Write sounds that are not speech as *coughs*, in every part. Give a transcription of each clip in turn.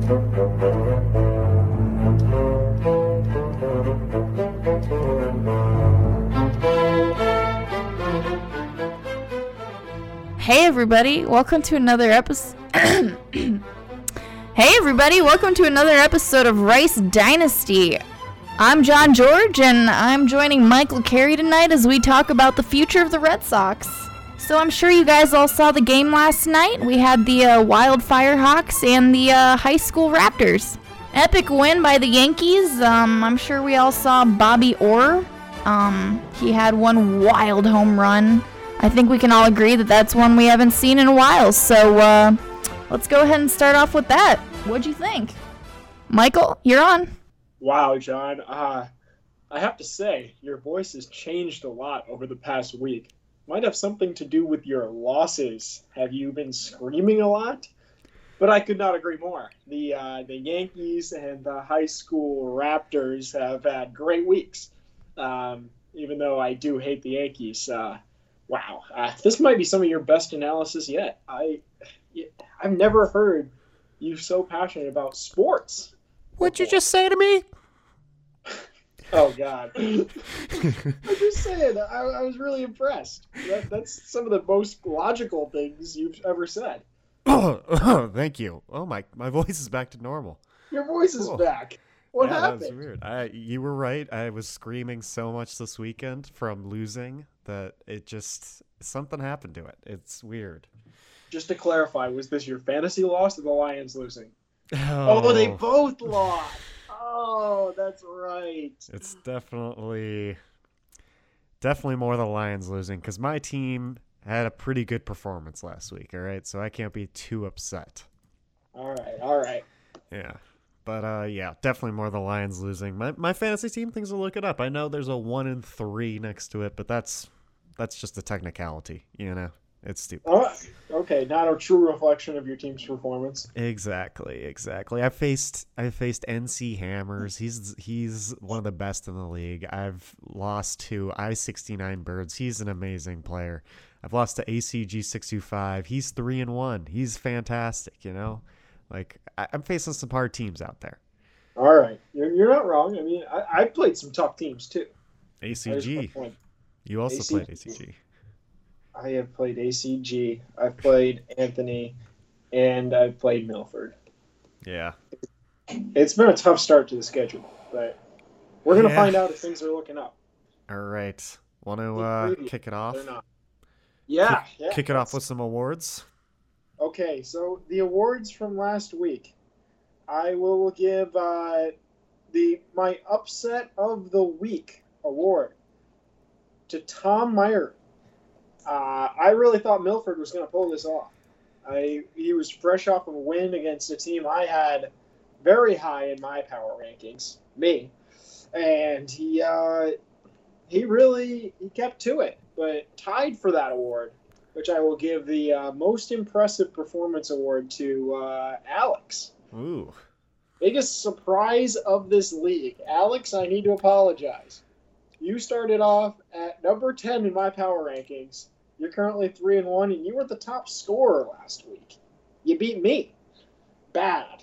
Hey everybody, welcome to another episode. *clears throat* hey everybody, welcome to another episode of Rice Dynasty. I'm John George, and I'm joining Michael Carey tonight as we talk about the future of the Red Sox. So I'm sure you guys all saw the game last night. We had the uh, Wildfire Hawks and the uh, High School Raptors. Epic win by the Yankees. Um, I'm sure we all saw Bobby Orr. Um, he had one wild home run. I think we can all agree that that's one we haven't seen in a while. So uh, let's go ahead and start off with that. What'd you think? Michael, you're on. Wow, John. Uh, I have to say, your voice has changed a lot over the past week. Might have something to do with your losses. Have you been screaming a lot? But I could not agree more. The uh, the Yankees and the high school Raptors have had great weeks. Um, even though I do hate the Yankees, uh, wow, uh, this might be some of your best analysis yet. I I've never heard you so passionate about sports. What'd you just say to me? Oh God! *laughs* I'm just saying. I, I was really impressed. That, that's some of the most logical things you've ever said. Oh, oh, *coughs* thank you. Oh my, my voice is back to normal. Your voice is Cool. back. What yeah, happened? That was weird. I, you were right. I was screaming so much this weekend from losing that it just something happened to it. It's weird. Just to clarify, was this your fantasy loss or the Lions losing? *laughs* Oh, they both lost. Oh, that's right. It's definitely, definitely more the Lions losing because my team had a pretty good performance last week. All right, so I can't be too upset. All right, all right. Yeah. But uh yeah, definitely more the Lions losing. My my fantasy team things will look it up. I know there's a one and three next to it, but that's that's just a technicality, you know. It's stupid. All right. Okay, not a true reflection of your team's performance. Exactly, exactly. I faced I faced NC Hammers. He's he's one of the best in the league. I've lost to I sixty nine Birds. He's an amazing player. I've lost to ACG six two five. He's three and one. He's fantastic. You know, like I, I'm facing some hard teams out there. All right, you're, you're not wrong. I mean, I, I've played some tough teams too. I just want to ACG. You also ACG. played ACG. I have played ACG. I've played Anthony, and I've played Milford. Yeah. It's been a tough start to the schedule, but we're gonna Yeah. find out if things are looking up. All right. Want to uh, kick it off? Yeah, yeah. Kick it off with some awards. Okay, so the awards from last week, I will give uh, the my upset of the week award to Tom Meyer. Uh, I really thought Milford was going to pull this off. I he was fresh off of a win against a team I had very high in my power rankings, me, and he uh, he really he kept to it, but tied for that award which I will give the uh, most impressive performance award to uh, Alex. Ooh. Biggest surprise of this league. Alex, I need to apologize. You started off at number 10 in my power rankings. You're currently 3 and 1 and you were the top scorer last week. You beat me. Bad.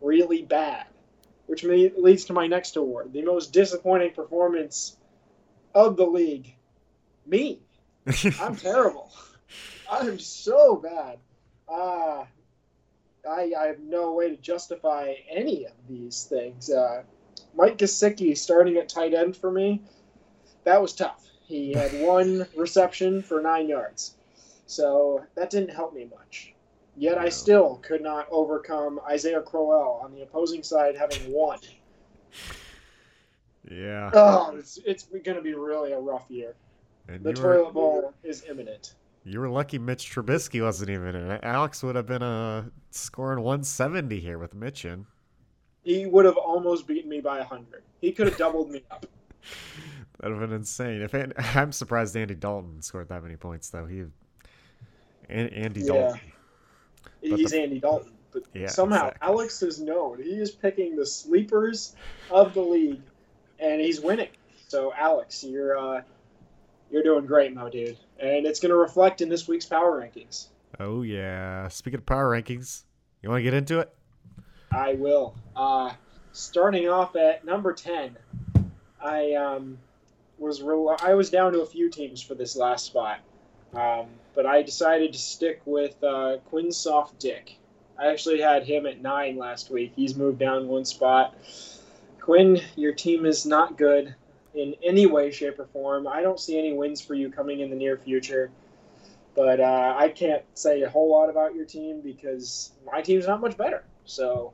Really bad. Which me- leads to my next award. The most disappointing performance of the league. Me. *laughs* I'm terrible. I'm so bad. Uh, I, I have no way to justify any of these things. Uh, Mike Gesicki starting at tight end for me, that was tough. He had *laughs* one reception for nine yards. So that didn't help me much. Yet I still could not overcome Isaiah Crowell on the opposing side having one. yeah. Oh, it's, it's going to be really a rough year. And The you were, toilet bowl is imminent. you were lucky Mitch Trubisky wasn't even in it. Alex would have been uh, scoring 170 here with Mitch in. He would have almost beaten me by 100. He could have doubled me up. *laughs* That would have been insane. If *laughs* I'm surprised Andy Dalton scored that many points though. He Andy Yeah. Dalton. But He's the- Andy Dalton. But Yeah, somehow exactly. Alex is known. He is picking the sleepers of the league, and he's winning. So Alex, you're uh, you're doing great, my dude, and it's going to reflect in this week's power rankings. Oh yeah. Speaking of power rankings, you want to get into it? I will. Uh, starting off at number ten, I um, was re- I was down to a few teams for this last spot, um, but I decided to stick with uh, Quinn Soft Dick. I actually had him at nine last week. He's moved down one spot. Quinn, your team is not good in any way, shape, or form. I don't see any wins for you coming in the near future. But uh, I can't say a whole lot about your team because my team's not much better. So,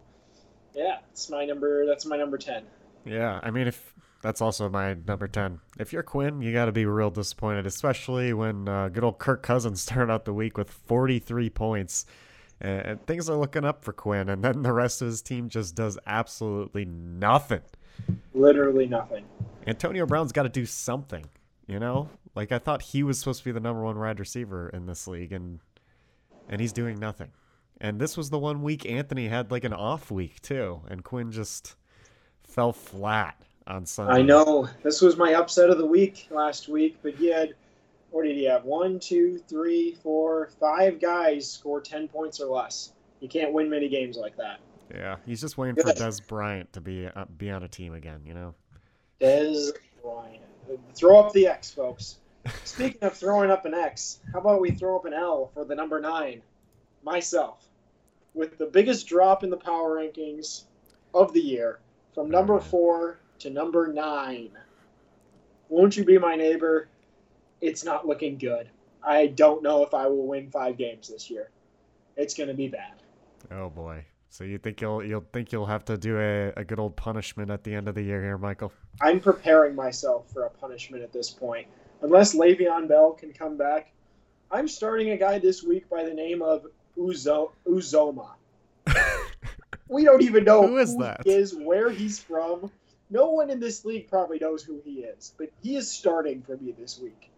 yeah, that's my number. That's my number ten. Yeah, I mean, if that's also my number ten. If you're Quinn, you got to be real disappointed, especially when uh, good old Kirk Cousins *laughs* started out the week with 43 points. And, and things are looking up for Quinn, and then the rest of his team just does absolutely nothing. Literally nothing. Antonio Brown's got to do something, you know? Like I thought he was supposed to be the number one wide receiver in this league, and and he's doing nothing. And this was the one week Anthony had like an off week too, and Quinn just fell flat on Sunday. I know this was my upset of the week last week, but he had what did he have? One, two, three, four, five guys score ten points or less. You can't win many games like that. Yeah, he's just waiting for Dez Bryant to be uh, be on a team again. You know. Dez Bryant. Throw up the X, folks. *laughs* Speaking of throwing up an X, how about we throw up an L for the number nine? Myself. With the biggest drop in the power rankings of the year from number four to number nine. Won't you be my neighbor? It's not looking good. I don't know if I will win five games this year. It's going to be bad. Oh boy. So you think you'll you'll think you'll have to do a, a good old punishment at the end of the year here, Michael? I'm preparing myself for a punishment at this point. Unless Le'Veon Bell can come back, I'm starting a guy this week by the name of Uzo, Uzomah. *laughs* we don't even know who is that? He is where he's from. No one in this league probably knows who he is, but he is starting for me this week.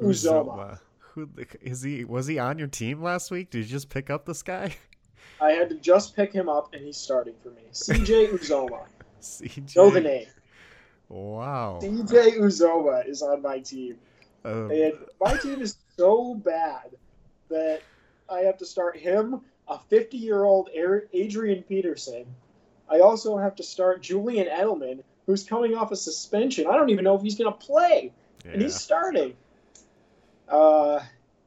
Uzomah. Who is he? Was he on your team last week? Did you just pick up this guy? *laughs* I had to just pick him up, and he's starting for me. CJ Uzomah. *laughs* CJ. Know the name. Wow. CJ Uzomah is on my team. Um, and my team is so bad that I have to start him, a 50 year old Adrian Peterson. I also have to start Julian Edelman, who's coming off a suspension. I don't even know if he's going to play, yeah. and he's starting. Uh,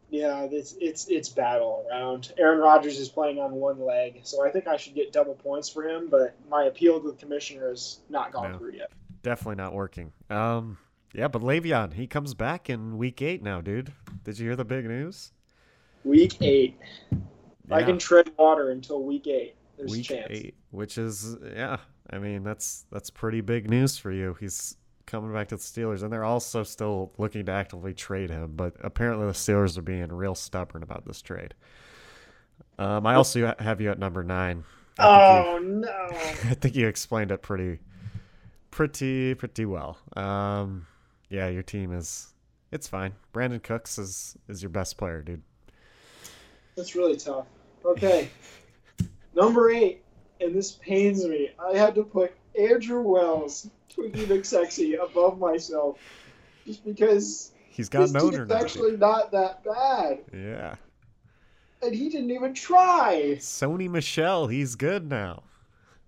yeah, it's it's it's bad all around. Aaron Rodgers is playing on one leg, so I think I should get double points for him. But my appeal to the commissioner has not gone no, through yet. Definitely not working. Um, yeah, but Le'Veon, he comes back in week eight now, dude. Did you hear the big news? Week eight. Yeah. I can tread water until week eight. There's week a chance. eight, which is yeah. I mean that's that's pretty big news for you. He's coming back to the Steelers, and they're also still looking to actively trade him. But apparently, the Steelers are being real stubborn about this trade. Um, I also have you at number nine. I oh you, no! *laughs* I think you explained it pretty, pretty, pretty well. Um, yeah, your team is it's fine. Brandin Cooks is is your best player, dude. That's really tough. Okay, *laughs* number eight, and this pains me. I had to put Andrew Wells Twinkie McSexy above myself just because he's got owner now. actually not that bad. Yeah. And he didn't even try. Sony Michel, he's good now.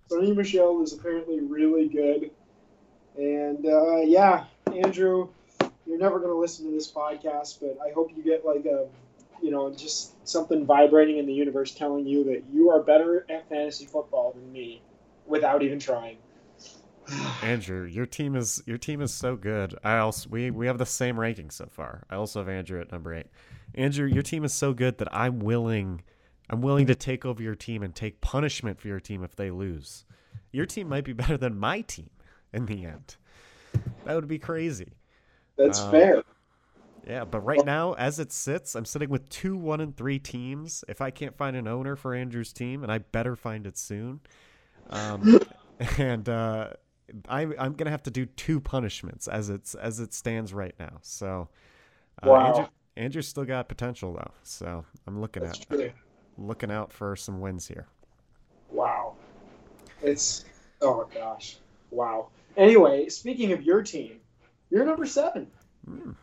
Sony Michel is apparently really good. And uh, yeah, Andrew, you're never going to listen to this podcast, but I hope you get like a, you know, just something vibrating in the universe telling you that you are better at fantasy football than me without even trying. *sighs* Andrew, your team is your team is so good. I also we we have the same ranking so far. I also have Andrew at number eight. Andrew, your team is so good that I'm willing I'm willing to take over your team and take punishment for your team if they lose. Your team might be better than my team in the end. That would be crazy. That's um, fair. Yeah, but right now, as it sits, I'm sitting with two one and three teams. If I can't find an owner for Andrew's team, and I better find it soon, um, *laughs* and uh, I, I'm gonna have to do two punishments as it's as it stands right now. So, uh, wow. Andrew, Andrew's still got potential though, so I'm looking That's at true. looking out for some wins here. Wow, it's oh gosh, wow. Anyway, speaking of your team, you're number seven. Mm.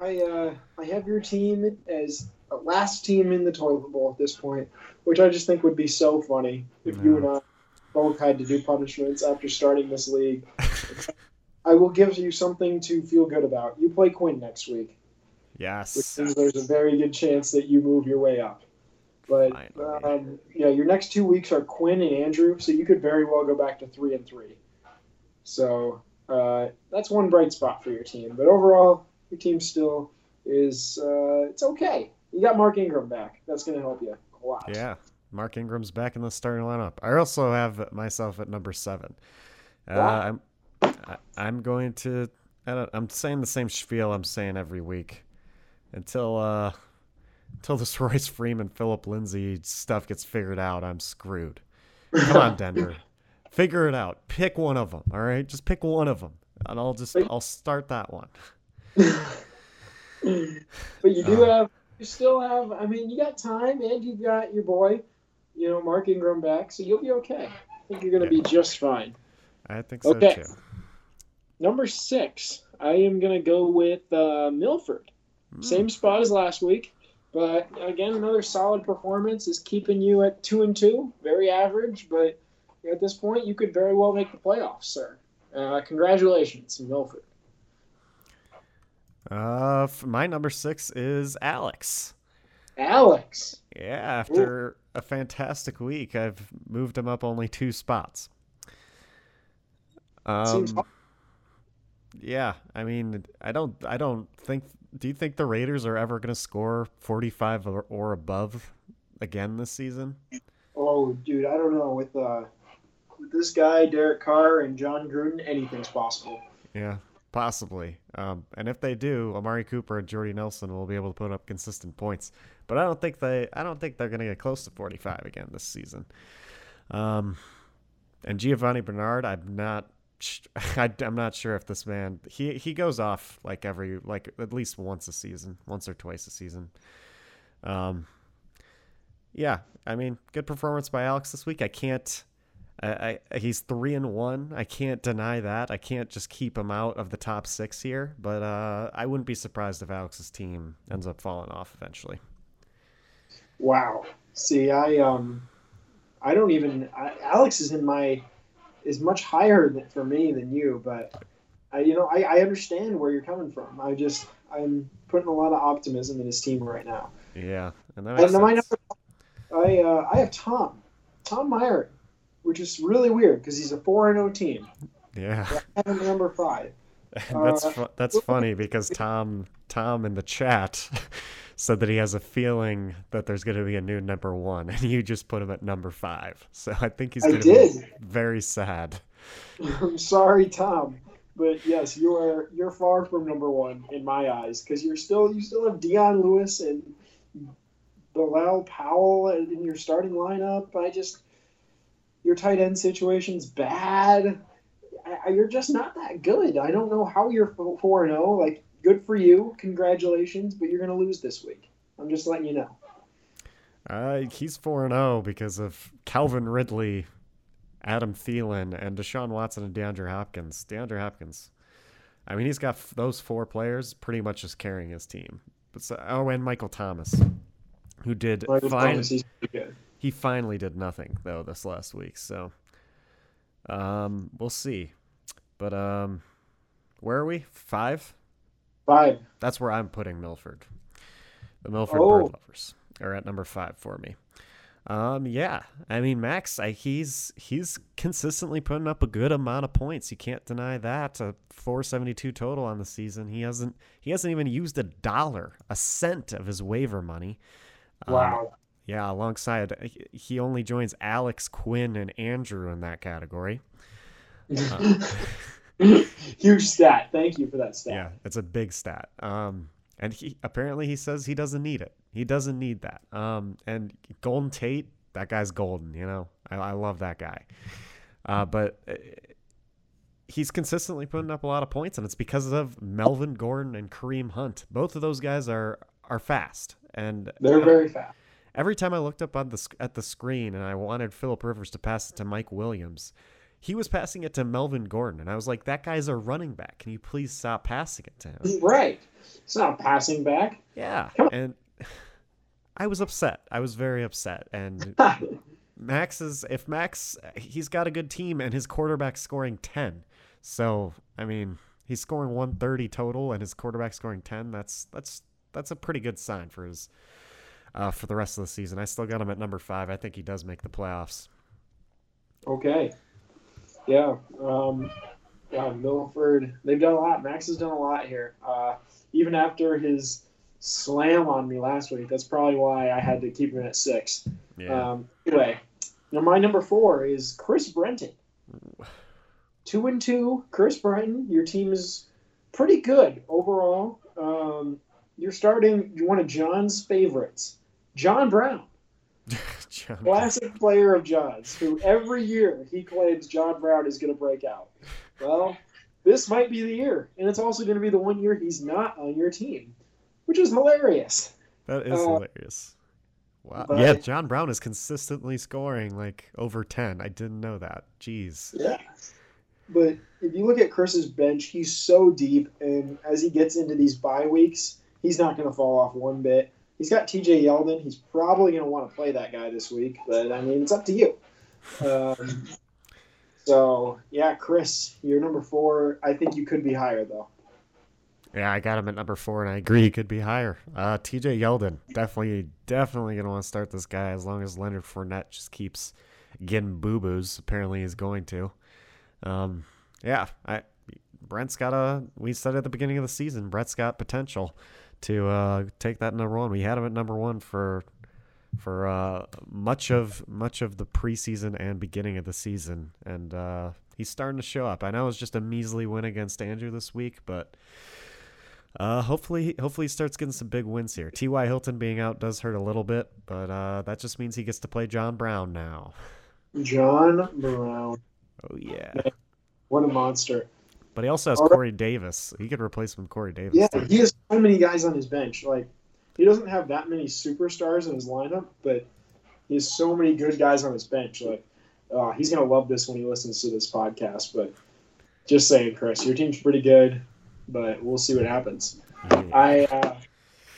I uh, I have your team as a last team in the toilet bowl at this point, which I just think would be so funny if you and I both had to do punishments after starting this league. I will give you something to feel good about. You play Quinn next week, which Yes. means there's a very good chance that you move your way up. But um, yeah, your next two weeks are Quinn and Andrew, so you could very well go back to three and three. So uh, that's one bright spot for your team. But overall, your team still is uh, it's okay. You got Mark Ingram back. That's going to help you a lot. Yeah. Mark Ingram's back in the starting lineup. I also have myself at number seven. Uh, I'm I, I'm going to I don't, I'm saying the same spiel I'm saying every week until uh until this *laughs* Royce Freeman Phillip Lindsay stuff gets figured out. I'm screwed. Come on, *laughs* Denver, figure it out. Pick one of them. All right, just pick one of them, and I'll just I'll start that one. *laughs* but you do Uh. have, you still have. I mean, you got time, and you've got your boy, you know, Mark Ingram back, so you'll be okay. I think you're going to Yeah. be just fine. I think so Okay. too. Number six, I am going to go with uh, Milford. Hmm. Same spot as last week, but again, another solid performance is keeping you at two and two. Very average, but at this point, you could very well make the playoffs, sir. Uh, congratulations, Milford. Uh, f- my number six is Alex. Alex. Yeah, after a fantastic week, I've moved him up only two spots. Um, yeah, I mean, I don't, I don't think. Do you think the Raiders are ever going to score forty-five or, or above again this season? Oh, dude, I don't know. With uh, with this guy, Derek Carr, and Jon Gruden, anything's possible. Yeah, possibly. Um, and if they do, Amari Cooper and Jordy Nelson will be able to put up consistent points. But I don't think they, I don't think they're going to get close to forty-five again this season. Um, and Giovani Bernard, I'm not. *laughs* I, am not sure if this man he he goes off like every like at least once a season, once or twice a season. Um, yeah, I mean, good performance by Alex this week. I can't. I, I he's three and one. I can't deny that. I can't just keep him out of the top six here. But uh, I wouldn't be surprised if Alex's team ends up falling off eventually. Wow. See, I um, I don't even. I, Alex is in my is much higher than, for me than you, but I, you know, I, I understand where you're coming from. I just I'm putting a lot of optimism in his team right now. Yeah, and that And my number, I uh, I have Tom, Tom Meyer, which is really weird because he's a four and zero team. Yeah, I have him at number five. *laughs* that's Uh, fu- that's funny because Tom Tom in the chat *laughs* said that he has a feeling that there's going to be a new number one, *laughs* and you just put him at number five. So I think he's going to be very sad. I'm sorry, Tom, but yes, you are you're far from number one in my eyes because you're still you still have Dion Lewis and Bilal Powell in your starting lineup. I just your tight end situation's bad. I, you're just not that good. I don't know how you're four and zero. Like, good for you, congratulations, but you're gonna lose this week. I'm just letting you know. Uh, he's four and zero because of Calvin Ridley, Adam Thielen, and Deshaun Watson and DeAndre Hopkins. DeAndre Hopkins. I mean, he's got f- those four players pretty much just carrying his team. But so, oh, and Michael Thomas, who did Michael fine. Thomas, he's good. He finally did nothing though this last week. So, um, we'll see. But um, where are we? Five. Five. That's where I'm putting Milford. The Milford Oh. Bird Lovers are at number five for me. Um, yeah, I mean Max, I, he's he's consistently putting up a good amount of points. You can't deny that. A 472 total on the season. He hasn't he hasn't even used a dollar, a cent of his waiver money. Um, Wow. Yeah, alongside he- he only joins Alex Quinn and Andrew in that category. Uh, *laughs* Huge stat. Thank you for that stat. Yeah, it's a big stat. Um, and he apparently he says he doesn't need it. He doesn't need that. Um, and Golden Tate, that guy's golden. You know, I, I love that guy. Uh, but uh, he's consistently putting up a lot of points, and it's because of Melvin Gordon and Kareem Hunt. Both of those guys are are fast, and They're very fast. Every time I looked up on the at the screen and I wanted Philip Rivers to pass it to Mike Williams, he was passing it to Melvin Gordon, and I was like, "That guy's a running back. Can you please stop passing it to him?" *laughs* Right. It's not passing back. Yeah, and *sighs* I was upset. I was very upset, and *laughs* Max is if Max he's got a good team and his quarterback scoring 10. So, I mean, he's scoring 130 total and his quarterback scoring 10. That's that's that's a pretty good sign for his uh, for the rest of the season. I still got him at number 5. I think he does make the playoffs. Okay. Yeah. Um yeah, Milford, they've done a lot. Max has done a lot here. Uh, even after his slam on me last week, that's probably why I had to keep him at six. Yeah. Um, anyway, now my number four is Chris Brenton. *sighs* Two and two, Chris Brenton. Your team is pretty good overall. Um, you're starting one of John's favorites, John Brown, *laughs* John- classic player of John's, who every year he claims John Brown is going to break out. Well, this might be the year, and it's also going to be the one year he's not on your team, which is hilarious. That is Uh, hilarious. Wow. but- yeah, John Brown is consistently scoring like over 10. I didn't know that. Jeez. Yeah. But if you look at Chris's bench, he's so deep, and as he gets into these bye weeks, he's not going to fall off one bit. He's got TJ Yeldon. He's probably going to want to play that guy this week, but I mean, it's up to you. Um, *laughs* so, yeah, Chris, you're number four. I think you could be higher, though. Yeah, I got him at number four, and I agree he could be higher. Uh, TJ Yeldon, definitely, definitely gonna want to start this guy as long as Leonard Fournette just keeps getting boo boos. Apparently, he's going to. Um, yeah, I Brent's got a. We said at the beginning of the season, Brett's got potential to uh, take that number one. We had him at number one for for uh, much of much of the preseason and beginning of the season, and uh, he's starting to show up. I know it was just a measly win against Andrew this week, but uh, hopefully, hopefully he starts getting some big wins here. T.Y. Hilton being out does hurt a little bit, but uh, that just means he gets to play John Brown now. John Brown. Oh yeah, What a monster. But he also has All right. Corey Davis. He could replace him with Corey Davis. Yeah, too. he has so many guys on his bench. Like, he doesn't have that many superstars in his lineup, but he has so many good guys on his bench. Like, uh, he's gonna love this when he listens to this podcast. But just saying, Chris, your team's pretty good, but we'll see what happens. I uh,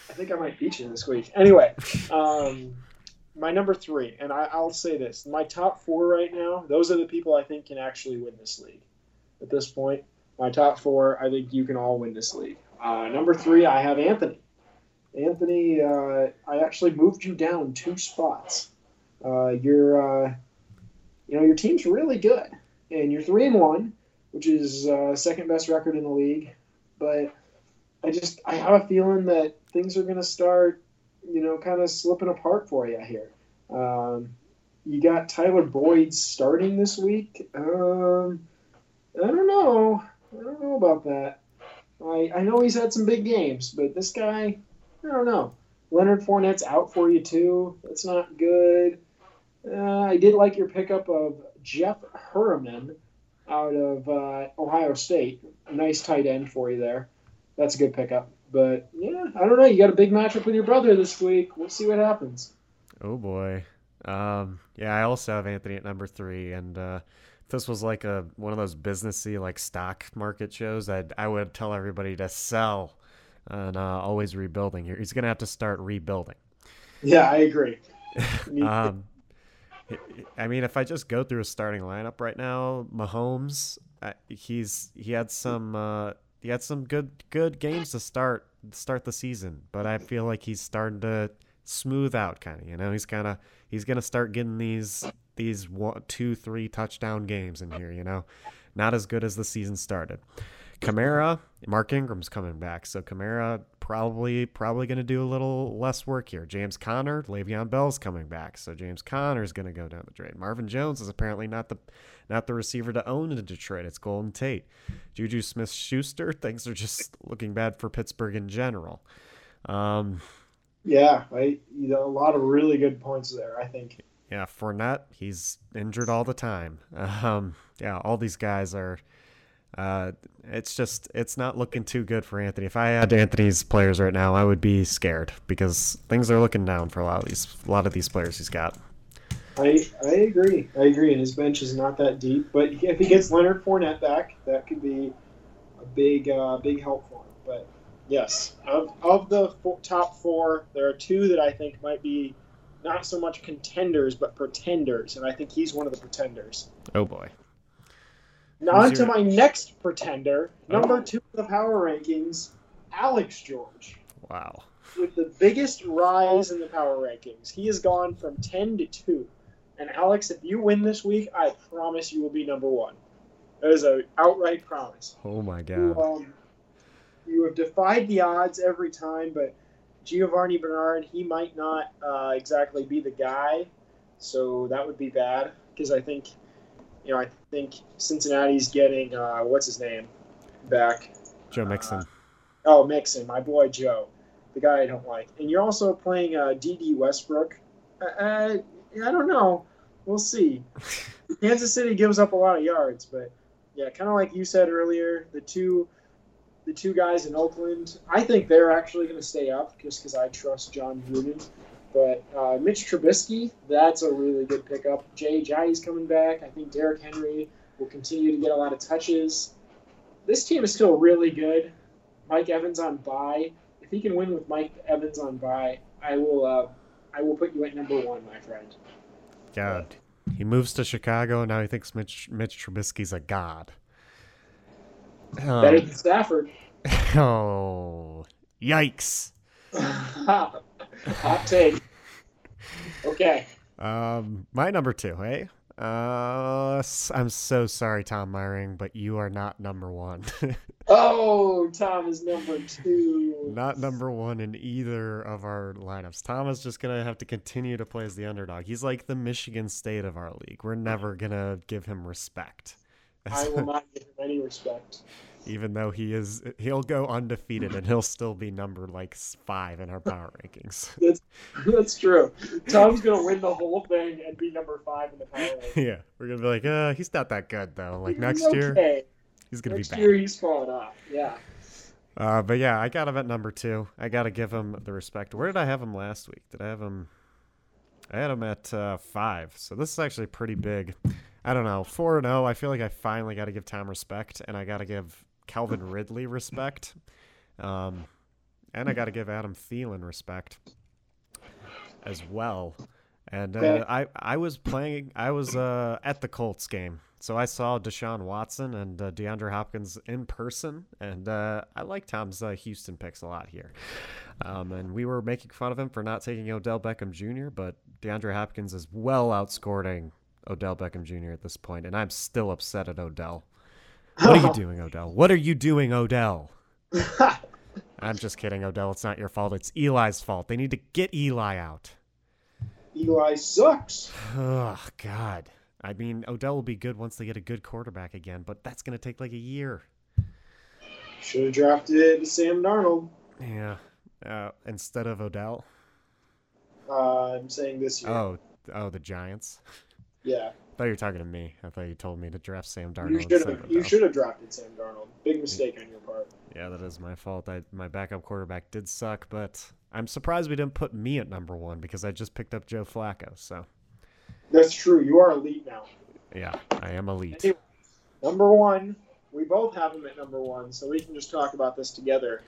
I think I might beat you this week. Anyway, um, my number three, and I, I'll say this: my top four right now, those are the people I think can actually win this league. At this point, my top four, I think you can all win this league. Uh, number three, I have Anthony. Anthony, uh, I actually moved you down two spots. Uh, you're, uh, you know, your team's really good, and you're three and one, which is uh, second best record in the league. But I just, I have a feeling that things are going to start, you know, kind of slipping apart for you here. Um, you got Tyler Boyd starting this week. Um, I don't know. I don't know about that. I, I know he's had some big games, but this guy, I don't know. Leonard Fournette's out for you too. That's not good. Uh, I did like your pickup of Jeff Heuerman out of uh, Ohio State. Nice tight end for you there. That's a good pickup. But yeah, I don't know. You got a big matchup with your brother this week. We'll see what happens. Oh boy. Um, yeah, I also have Anthony at number three, and uh, if this was like a one of those businessy like stock market shows, I'd I would tell everybody to sell and uh, always rebuilding. Here, he's gonna have to start rebuilding. Yeah, I agree. *laughs* Um, I mean, if I just go through a starting lineup right now, Mahomes, he's he had some uh, he had some good good games to start start the season, but I feel like he's starting to smooth out, kind of. You know, he's kind of he's gonna start getting these these one, two, three touchdown games in here. You know, not as good as the season started. Kamara, Mark Ingram's coming back, so Kamara probably probably going to do a little less work here. James Conner, Le'Veon Bell's coming back, so James Conner's going to go down the drain. Marvin Jones is apparently not the not the receiver to own in Detroit. It's Golden Tate. Juju Smith-Schuster, *laughs* things are just looking bad for Pittsburgh in general. Um, yeah, I, you know, a lot of really good points there. I think. Yeah, Fournette, he's injured all the time. *laughs* Um, yeah, all these guys are. Uh, it's just it's not looking too good for Anthony. If I had Anthony's players right now, I would be scared because things are looking down for a lot of these a lot of these players he's got. I I agree. I agree. And his bench is not that deep, but if he gets Leonard Fournette back, that could be a big uh, big help for him. But yes, of of the top four, there are two that I think might be not so much contenders, but pretenders, and I think he's one of the pretenders. Oh boy. Now Who's to my next pretender, number Oh. two in the power rankings, Alex George. Wow. with the biggest rise in the power rankings. He has gone from 10 to 2. And Alex, if you win this week, I promise you will be number one. That is an outright promise. Oh my You, god. um, you have defied the odds every time, but Giovani Bernard, he might not uh, exactly be the guy. So that would be bad because I think, you know, I think Cincinnati's getting, uh, what's his name, back. Joe Mixon. Oh, Mixon, my boy Joe, the guy I don't like. And you're also playing uh, Dede Westbrook. Uh, uh, I don't know. We'll see. *laughs* Kansas City gives up a lot of yards, but yeah, kind of like you said earlier, the two, the two guys in Oakland, I think they're actually going to stay up just because I trust Jon Gruden. But uh, Mitch Trubisky, that's a really good pickup. Jay Jai's coming back. I think Derrick Henry will continue to get a lot of touches. This team is still really good. Mike Evans on bye. If he can win with Mike Evans on bye, I will. Uh, I will put you at number one, my friend. God. He moves to Chicago now he thinks Mitch Mitch Trubisky's a god. Better Um, than Stafford. *laughs* oh. Yikes. *laughs* Hot take. Okay. Um, my number two, hey? Uh, I'm so sorry, Tom Myring, but you are not number one. *laughs* Oh, Tom is number two. not number one in either of our lineups. Tom is just gonna have to continue to play as the underdog. He's like the Michigan State of our league. We're never gonna give him respect. I will *laughs* not give him any respect. Even though he is, he'll go undefeated and he'll still be number like five in our power rankings. *laughs* That's true. Tom's gonna win the whole thing and be number five in the power *laughs* ranking. yeah, we're gonna be like, uh, he's not that good though. Like next He's year, he's gonna Next be bad. year he's falling off. Yeah. Uh, but yeah, I got him at number two. I got to give him the respect. Where did I have him last week? Did I have him? I had him at uh, five. So this is actually pretty big. I don't know. Four and zero. I feel like I finally got to give Tom respect, and I got to give Calvin *laughs* Ridley respect, um, and I got to give Adam Thielen respect as well. And uh, I I was playing. I was uh, at the Colts game, so I saw Deshaun Watson and uh, DeAndre Hopkins in person, and uh, I like Tom's uh, Houston picks a lot here. Um, and we were making fun of him for not taking Odell Beckham Jr., but DeAndre Hopkins is well outscoring Odell Beckham Jr. at this point, and I'm still upset at Odell. What are you *laughs* doing, Odell? What are you doing, Odell? I'm just kidding, Odell. It's not your fault. It's Eli's fault. They need to get Eli out. Eli sucks. Oh God. I mean, Odell will be good once they get a good quarterback again, but that's gonna take like a year. Should have drafted Sam Darnold. Yeah. Uh, instead of Odell. Uh, I'm saying this year. Oh, oh, the Giants. *laughs* Yeah. I thought you were talking to me. I thought you told me to draft Sam Darnold. You should have. You should have drafted Sam Darnold. Big mistake on your part. Yeah, that is my fault. I, my backup quarterback did suck, but I'm surprised we didn't put me at number one because I just picked up Joe Flacco. So That's true. You are elite now. yeah, I am elite. Anyway, number one. We both have him at number one, so we can just talk about this together.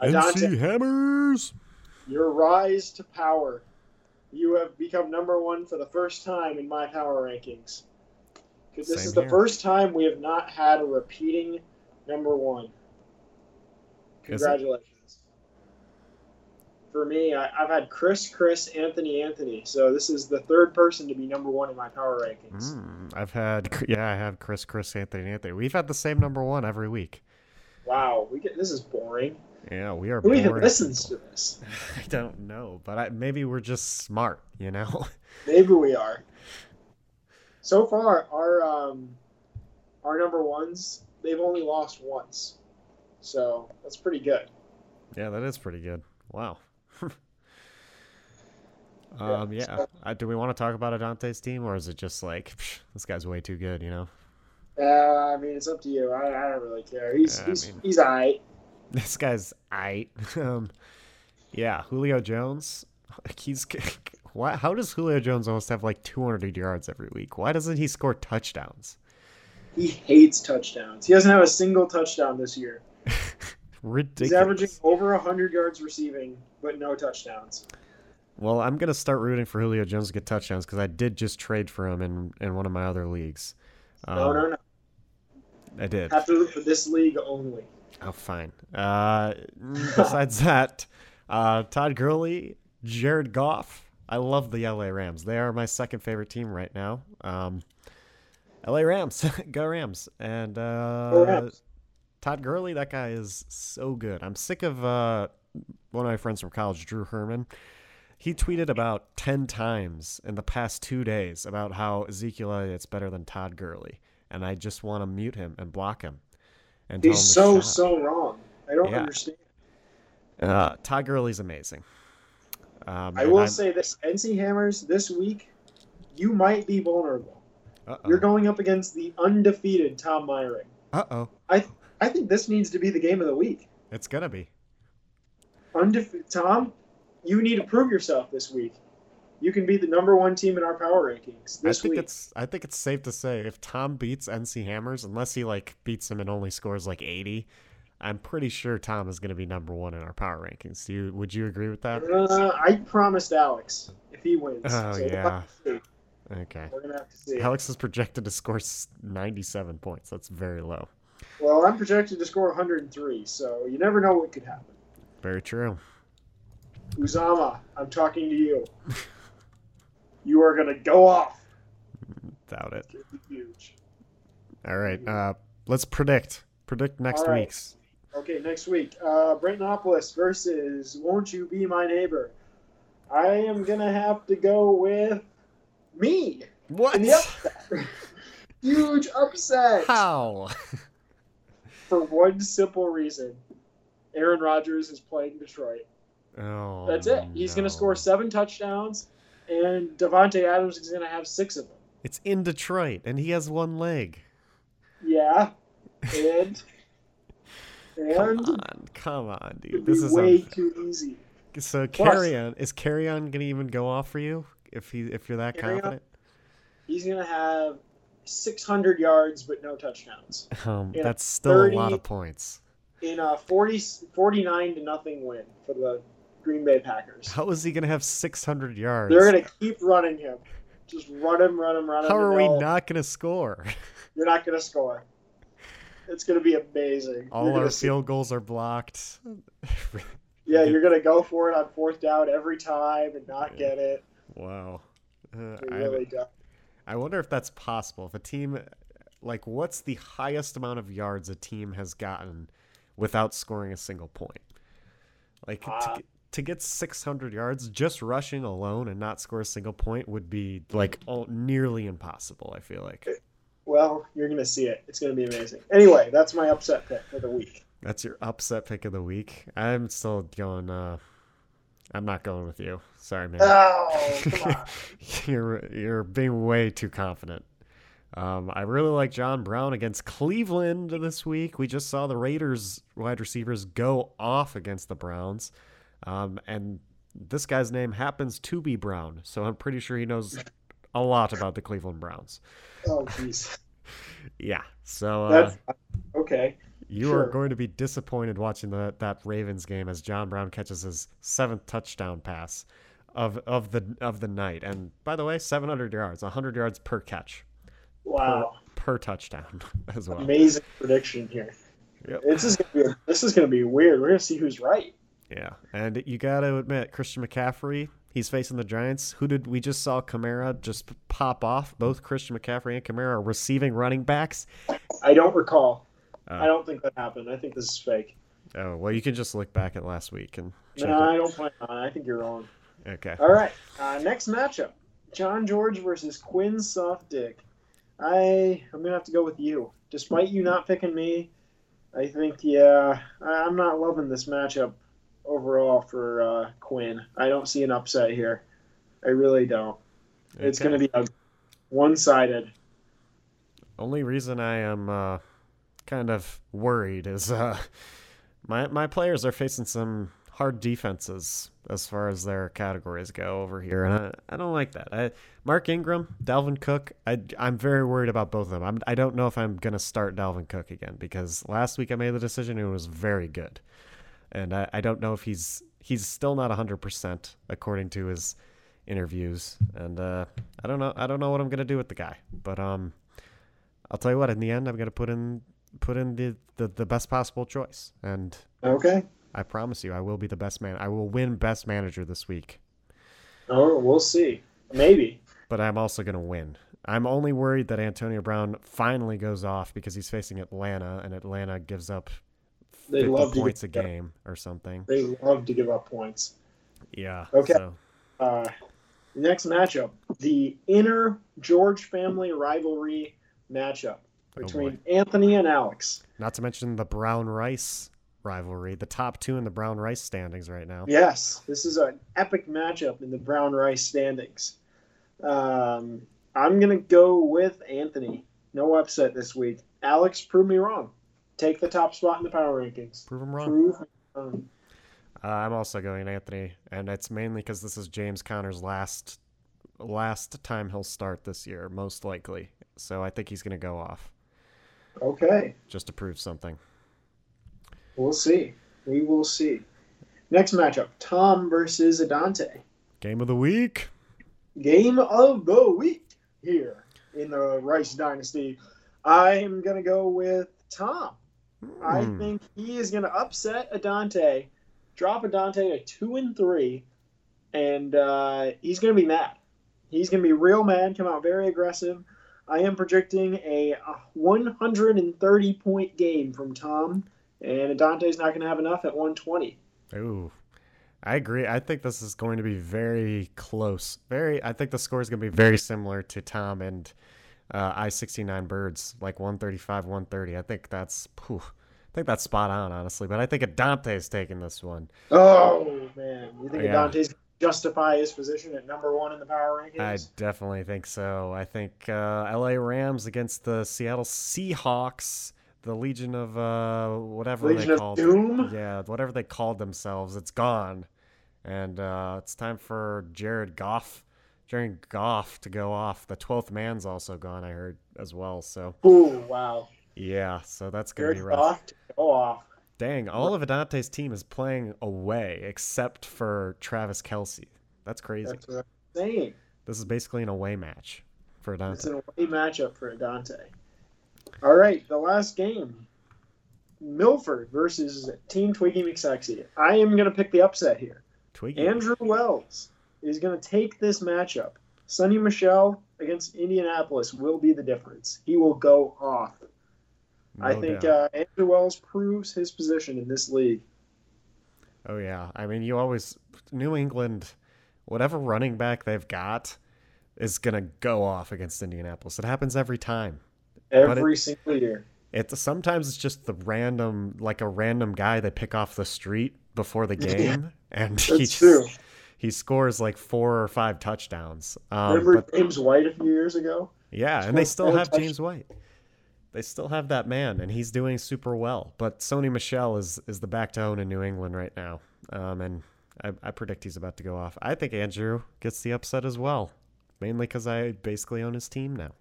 Adante, NC Hammers. your rise to power. You have become number one for the first time in my power rankings. Because this Same is the here. first time we have not had a repeating number one. Congratulations. For me, I, I've had Chris, Chris, Anthony, Anthony. So this is the third person to be number one in my power rankings. Mm, I've had yeah, I have Chris, Chris, Anthony, Anthony. We've had the same number one every week. Wow, we get this is boring. Yeah, we are. Who even listens to this? *laughs* I don't know, but I, maybe we're just smart, you know. *laughs* Maybe we are. So far, our um, our number ones, they've only lost once, so that's pretty good. yeah, that is pretty good. Wow. *laughs* Yeah, um, yeah. so- Uh, do we want to talk about Adante's team, or is it just like "Psh, this guy's way too good? You know, Uh, I mean, it's up to you. I, I don't really care. He's Yeah, I he's mean- he's alright. *laughs* this guy's I. *laughs* um, yeah, Julio Jones. He's why? How does Julio Jones almost have like 200 yards every week? Why doesn't he score touchdowns? He hates touchdowns. He doesn't have a single touchdown this year. *laughs* Ridiculous. He's averaging over hundred yards receiving, but no touchdowns. Well, I'm gonna start rooting for Julio Jones to get touchdowns because I did just trade for him in in one of my other leagues. no, Um, no, no. I did. Have to root for this league only. Oh, fine. Uh, besides *laughs* that, uh, Todd Gurley, Jared Goff. I love the LA Rams. They are my second favorite team right now. Um, LA Rams, *laughs* go Rams, and uh, Go Rams. Todd Gurley. That guy is so good. I'm sick of uh, one of my friends from college, Drew Herman. He tweeted about ten times in the past two days about how Ezekiel Elliott's better than Todd Gurley, and I just want to mute him and block him. And He's so so wrong. I don't Yeah. understand. Uh, Todd Gurley's amazing. Um, I will I'm- say this: NC Hammers this week, you might be vulnerable. uh-oh. You're going up against the undefeated Tom Myring. Uh-oh. I think this needs to be the game of the week. It's gonna be. Undefe- Tom, you need to prove yourself this week. You can be the number one team in our power rankings this I think week. it's. I think it's safe to say if Tom beats NC Hammers, unless he like beats him and only scores like 80, I'm pretty sure Tom is gonna be number one in our power rankings. Do you? Would you agree with that? Uh, I promised Alex if he wins. Oh, so yeah. to. Okay. We're gonna have to see. Alex is projected to score 97 points. That's very low. Well, I'm projected to score 103, so you never know what could happen. Very true. Uzomah, I'm talking to you. *laughs* You are gonna go off. Doubt it. It's gonna be huge. All right. Uh, let's predict. Predict next right. week's. Okay, next week, uh, Brentanopolis versus Won't You Be My Neighbor. I am gonna have to go with me. What? Upset. *laughs* Huge upset. How? *laughs* For one simple reason. Aaron Rodgers is playing Detroit. Oh. That's it. He's going to score seven touchdowns, and Davante Adams is going to have six of them. It's in Detroit, and he has one leg. Yeah. And. *laughs* Come on, come on, dude. This is way unfair. too easy. so. Kerryon. Is Kerryon gonna even go off for you if he if you're that Kerryon? confident? He's going to have 600 yards, but no touchdowns. Um, that's still a lot of points. In a 40, 49 to nothing win for the Green Bay Packers. How is he gonna have 600 yards? They're going to keep running him. Just run him, run him, run him. How are we not gonna score? *laughs* You're not going to score. It's going to be amazing. All our see- field goals are blocked. *laughs* Yeah, you're going to go for it on fourth down every time and not get it. wow. Uh, You I, really. I wonder if that's possible. If a team, like, what's the highest amount of yards a team has gotten without scoring a single point? Like, Uh, get- to get 600 yards, just rushing alone and not score a single point would be, like, all, nearly impossible, I feel like. Well, you're going to see it. It's going to be amazing. Anyway, that's my upset pick for the week. That's your upset pick of the week. I'm still going, uh, I'm not going with you. Sorry, man. Oh, *laughs* come on. you're you're being way too confident. Um, I really like John Brown against Cleveland this week. We just saw the Raiders wide receivers go off against the Browns, um, and this guy's name happens to be Brown, so I'm pretty sure he knows a lot about the Cleveland Browns. Oh, jeez. *laughs* Yeah, so uh, That's okay. you are going to be disappointed watching the, that Ravens game as John Brown catches his seventh touchdown pass of of the of the night. And by the way, 700 yards, 100 yards per catch, Wow. per touchdown *laughs* as well. Amazing prediction here. Yep. This is gonna be this is going to be weird. We're going to see who's right. Yeah, and you got to admit, Christian McCaffrey, he's facing the Giants. Who did we just saw Kamara just pop off? Both Christian McCaffrey and Kamara are receiving running backs. I don't recall. Oh. I don't think that happened. I think this is fake. Oh well, you can just look back at last week and No, it. I don't plan on it. I think you're wrong. Okay. All right. Uh, next matchup: John George versus Quinn Softdick. I I'm gonna have to go with you, despite you not picking me. I think yeah, I- I'm not loving this matchup overall for uh, Quinn. I don't see an upset here. I really don't. It's gonna be a one-sided. Only reason I am uh, kind of worried is uh, my my players are facing some hard defenses as far as their categories go over here, and I, I don't like that. I, Mark Ingram, Dalvin Cook, I, I'm very worried about both of them. I'm, I don't know if I'm gonna start Dalvin Cook again because last week I made the decision and it was very good, and I, I don't know if he's he's still not 100% according to his interviews and uh, I don't know I don't know what I'm going to do with the guy. But um I'll tell you what in the end I'm to put in put in the, the the best possible choice and Okay. I promise you I will be the best man. I will win best manager this week. Oh, we'll see. Maybe. But I'm also going to win. I'm only worried that Antonio Brown finally goes off because he's facing Atlanta and Atlanta gives up They 50 love to points a game or something. They love to give up points. Yeah. Okay. so- Uh, next matchup, the inner George family rivalry matchup Oh, between Anthony and Alex. Not to mention the Brown Rice rivalry, the top two in the Brown Rice standings right now. Yes, this is an epic matchup in the Brown Rice standings. Um, I'm gonna go with Anthony. No upset this week. Alex, prove me wrong. Take the top spot in the power rankings. Prove them wrong. Prove wrong. Uh, I'm also going Anthony, and it's mainly because this is James Conner's last last time he'll start this year, most likely. So I think he's going to go off Okay, just to prove something. we'll see. We will see. Next matchup: Tom versus Adante. Game of the week. Game of the week here in the Rice Dynasty. I'm gonna go with Tom. I Hmm. think he is going to upset Adante, drop Adante a two and three, and uh, he's going to be mad. He's going to be real mad, come out very aggressive. I am projecting a 130 point game from Tom, and Adante's not going to have enough at 120. Ooh. I agree. I think this is going to be very close. Very. I think the score is going to be very similar to Tom and uh, I sixty nine birds, like one thirty five, one thirty. I think that's. Phew, I think that's spot on, honestly. But I think Adante's taking this one. Oh, man. You think Yeah. Adante's justify his position at number one in the power rankings? I definitely think so. I think uh, L.A. Rams against the Seattle Seahawks, the Legion of uh, whatever Legion they of called. Doom? Yeah, whatever they called themselves, it's gone, and uh, it's time for Jared Goff, Jared Goff to go off. The twelfth man's also gone. I heard as well. So Ooh, wow. yeah, so that's gonna be rough. Goff to go off. Dang, all of Adante's team is playing away except for Travis Kelce. That's crazy. That's what I'm saying. This is basically an away match for Adante. It's an away matchup for Adante. All right, the last game. Milford versus Team Twiggy McSexy. I am going to pick the upset here. Twiggy. Andrew Wells is going to take this matchup. Sony Michel against Indianapolis will be the difference. He will go off. I think uh, Andrew Wells proves his position in this league. Oh yeah, I mean, you always New England, whatever running back they've got, is gonna go off against Indianapolis. It happens every time. Every single year. It's sometimes it's just the random, like a random guy they pick off the street before the *laughs* game, and he That's just, true. He scores like four or five touchdowns. Um, Remember but James White a few years ago? Yeah, and they still have touch- James White. They still have that man, and he's doing super well. But Sony Michel is is the back to own in New England right now, um, and I, I predict he's about to go off. I think Andrew gets the upset as well, mainly because I basically own his team now.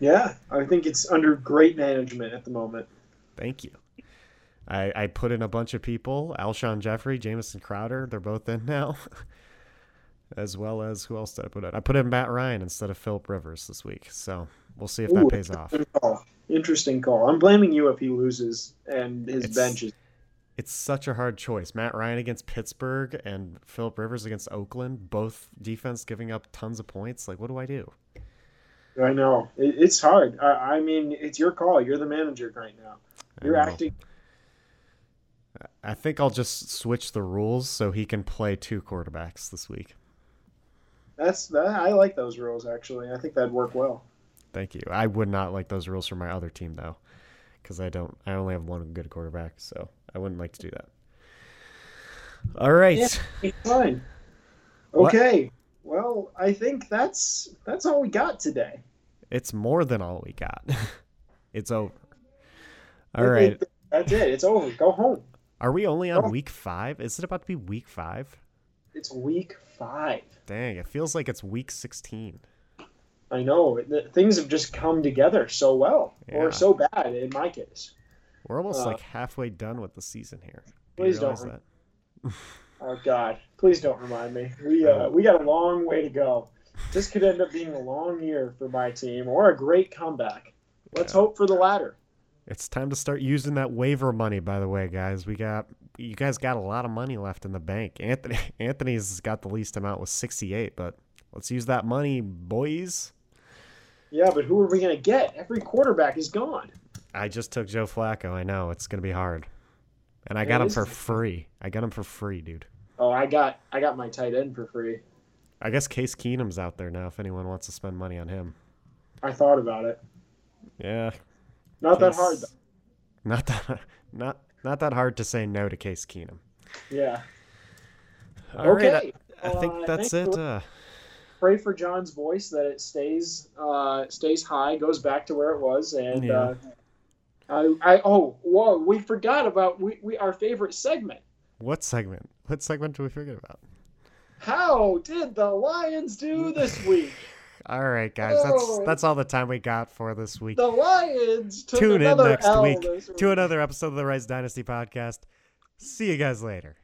Yeah, I think it's under great management at the moment. Thank you. I, I put in a bunch of people: Alshon Jeffery, Jamison Crowder. They're both in now, *laughs* as well as who else did I put in? I put in Matt Ryan instead of Philip Rivers this week. So we'll see if that pays off. Interesting call. Interesting call. I'm blaming you if he loses and his It's- bench is. It's such a hard choice. Matt Ryan against Pittsburgh and Philip Rivers against Oakland, both defense giving up tons of points. Like, what do I do? I know it, it's hard. I, I mean, it's your call. You're the manager right now. You're acting. I think I'll just switch the rules so he can play two quarterbacks this week. That's that. I like those rules actually. I think that'd work well. Thank you. I would not like those rules for my other team though, because I don't. I only have one good quarterback, so I wouldn't like to do that. All right. Yeah. It's fine. What? Okay. Well, I think that's that's all we got today. It's more than all we got. *laughs* it's over. All right. That's it. It's over. Go home. Are we only on Oh. week five? Is it about to be week five? It's week five. Dang, it feels like it's week 16. I know things have just come together so well, Yeah. or so bad in my case. We're almost Uh, like halfway done with the season here. Do please don't that? *laughs* Oh God! Please don't remind me. We uh, we got a long way to go. This could end up being a long year for my team, or a great comeback. Let's Yeah. hope for the latter. It's time to start using that waiver money. By the way, guys, we got you guys got a lot of money left in the bank. Anthony *laughs* Anthony's got the least amount with 68, but let's use that money, boys. Yeah, but who are we gonna get? Every quarterback is gone. I just took Joe Flacco. I know it's gonna be hard, and I got him for free. I got him for free, dude. Oh, I got I got my tight end for free. I guess Case Keenum's out there now. If anyone wants to spend money on him, I thought about it. yeah, Not that hard. Though. Not that not not that hard to say no to Case Keenum. Yeah. All right, okay. I, I think Uh, that's it. Uh, Pray for John's voice that it stays uh, stays high, goes back to where it was, and Yeah. uh, I, I oh whoa we forgot about we, we our favorite segment. what segment? What segment do we forget about? How did the Lions do this week? All right, guys, that's Oh. that's all the time we got for this week. The Lions Tune in next L week to another episode of the Rise Dynasty podcast. See you guys later.